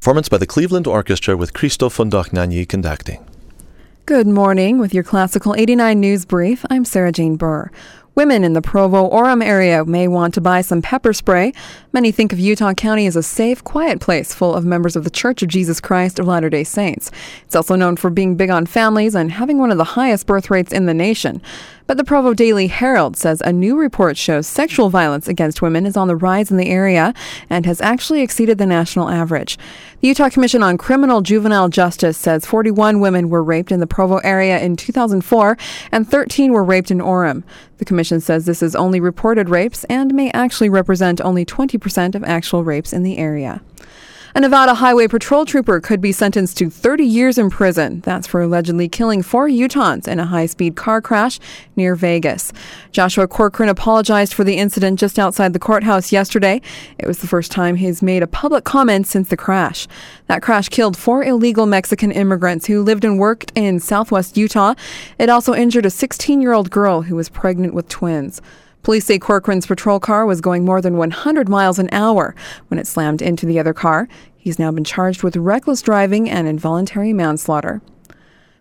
Performance by the Cleveland Orchestra with Christoph von Dohnányi conducting. Good morning. With your Classical 89 News Brief, I'm Sarah Jane Burr. Women in the Provo Orem area may want to buy some pepper spray. Many think of Utah County as a safe, quiet place full of members of the Church of Jesus Christ of Latter day Saints. It's also known for being big on families and having one of the highest birth rates in the nation. But the Provo Daily Herald says a new report shows sexual violence against women is on the rise in the area and has actually exceeded the national average. The Utah Commission on Criminal Juvenile Justice says 41 women were raped in the Provo area in 2004 and 13 were raped in Orem. The commission says this is only reported rapes and may actually represent only 20% of actual rapes in the area. A Nevada Highway Patrol trooper could be sentenced to 30 years in prison. That's for allegedly killing four Utahns in a high speed car crash near Vegas. Joshua Corcoran apologized for the incident just outside the courthouse yesterday. It was the first time he's made a public comment since the crash. That crash killed four illegal Mexican immigrants who lived and worked in southwest Utah. It also injured a 16 year old girl who was pregnant with twins. Police say Corcoran's patrol car was going more than 100 miles an hour when it slammed into the other car. He's now been charged with reckless driving and involuntary manslaughter.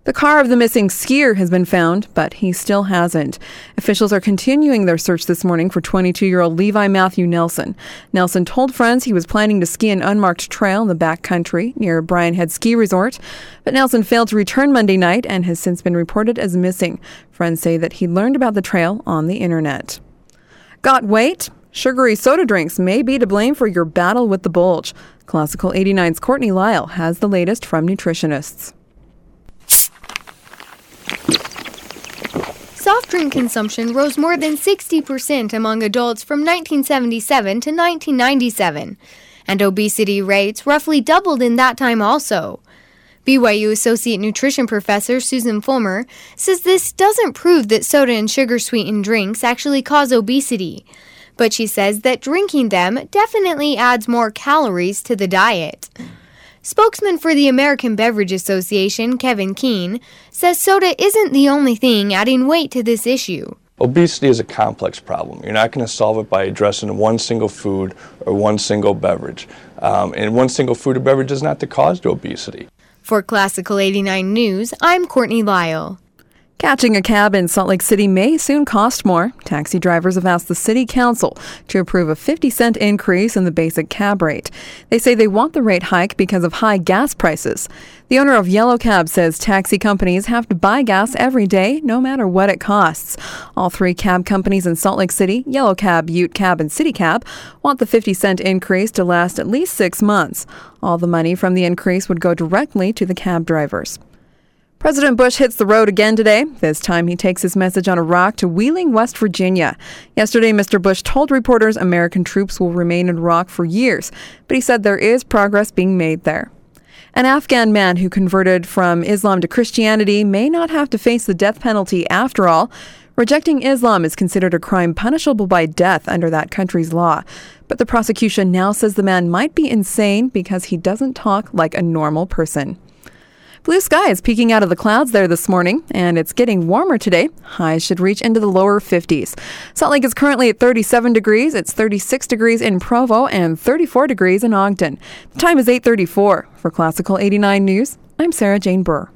The car of the missing skier has been found, but he still hasn't. Officials are continuing their search this morning for 22 year old Levi Matthew Nelson. Nelson told friends he was planning to ski an unmarked trail in the back country near Brian Head Ski Resort, but Nelson failed to return Monday night and has since been reported as missing. Friends say that he learned about the trail on the internet. Got weight? Sugary soda drinks may be to blame for your battle with the bulge. Classical 89's Courtney Lyle has the latest from nutritionists. Soft drink consumption rose more than 60% among adults from 1977 to 1997, and obesity rates roughly doubled in that time also. BYU Associate Nutrition Professor Susan Fullmer says this doesn't prove that soda and sugar sweetened drinks actually cause obesity, but she says that drinking them definitely adds more calories to the diet. Spokesman for the American Beverage Association, Kevin Keane, says soda isn't the only thing adding weight to this issue. Obesity is a complex problem. You're not going to solve it by addressing one single food or one single beverage. Um, and one single food or beverage is not the cause to obesity. For Classical 89 News, I'm Courtney Lyle. Catching a cab in Salt Lake City may soon cost more. Taxi drivers have asked the city council to approve a 50 cent increase in the basic cab rate. They say they want the rate hike because of high gas prices. The owner of Yellow Cab says taxi companies have to buy gas every day, no matter what it costs. All three cab companies in Salt Lake City, Yellow Cab, Ute Cab, and City Cab, want the 50 cent increase to last at least six months. All the money from the increase would go directly to the cab drivers. President Bush hits the road again today. This time he takes his message on Iraq to Wheeling, West Virginia. Yesterday, Mr. Bush told reporters American troops will remain in Iraq for years, but he said there is progress being made there. An Afghan man who converted from Islam to Christianity may not have to face the death penalty after all. Rejecting Islam is considered a crime punishable by death under that country's law. But the prosecution now says the man might be insane because he doesn't talk like a normal person. Blue sky is peeking out of the clouds there this morning, and it's getting warmer today. Highs should reach into the lower 50s. Salt Lake is currently at 37 degrees. It's 36 degrees in Provo and 34 degrees in Ogden. The time is 8:34. For Classical 89 News, I'm Sarah Jane Burr.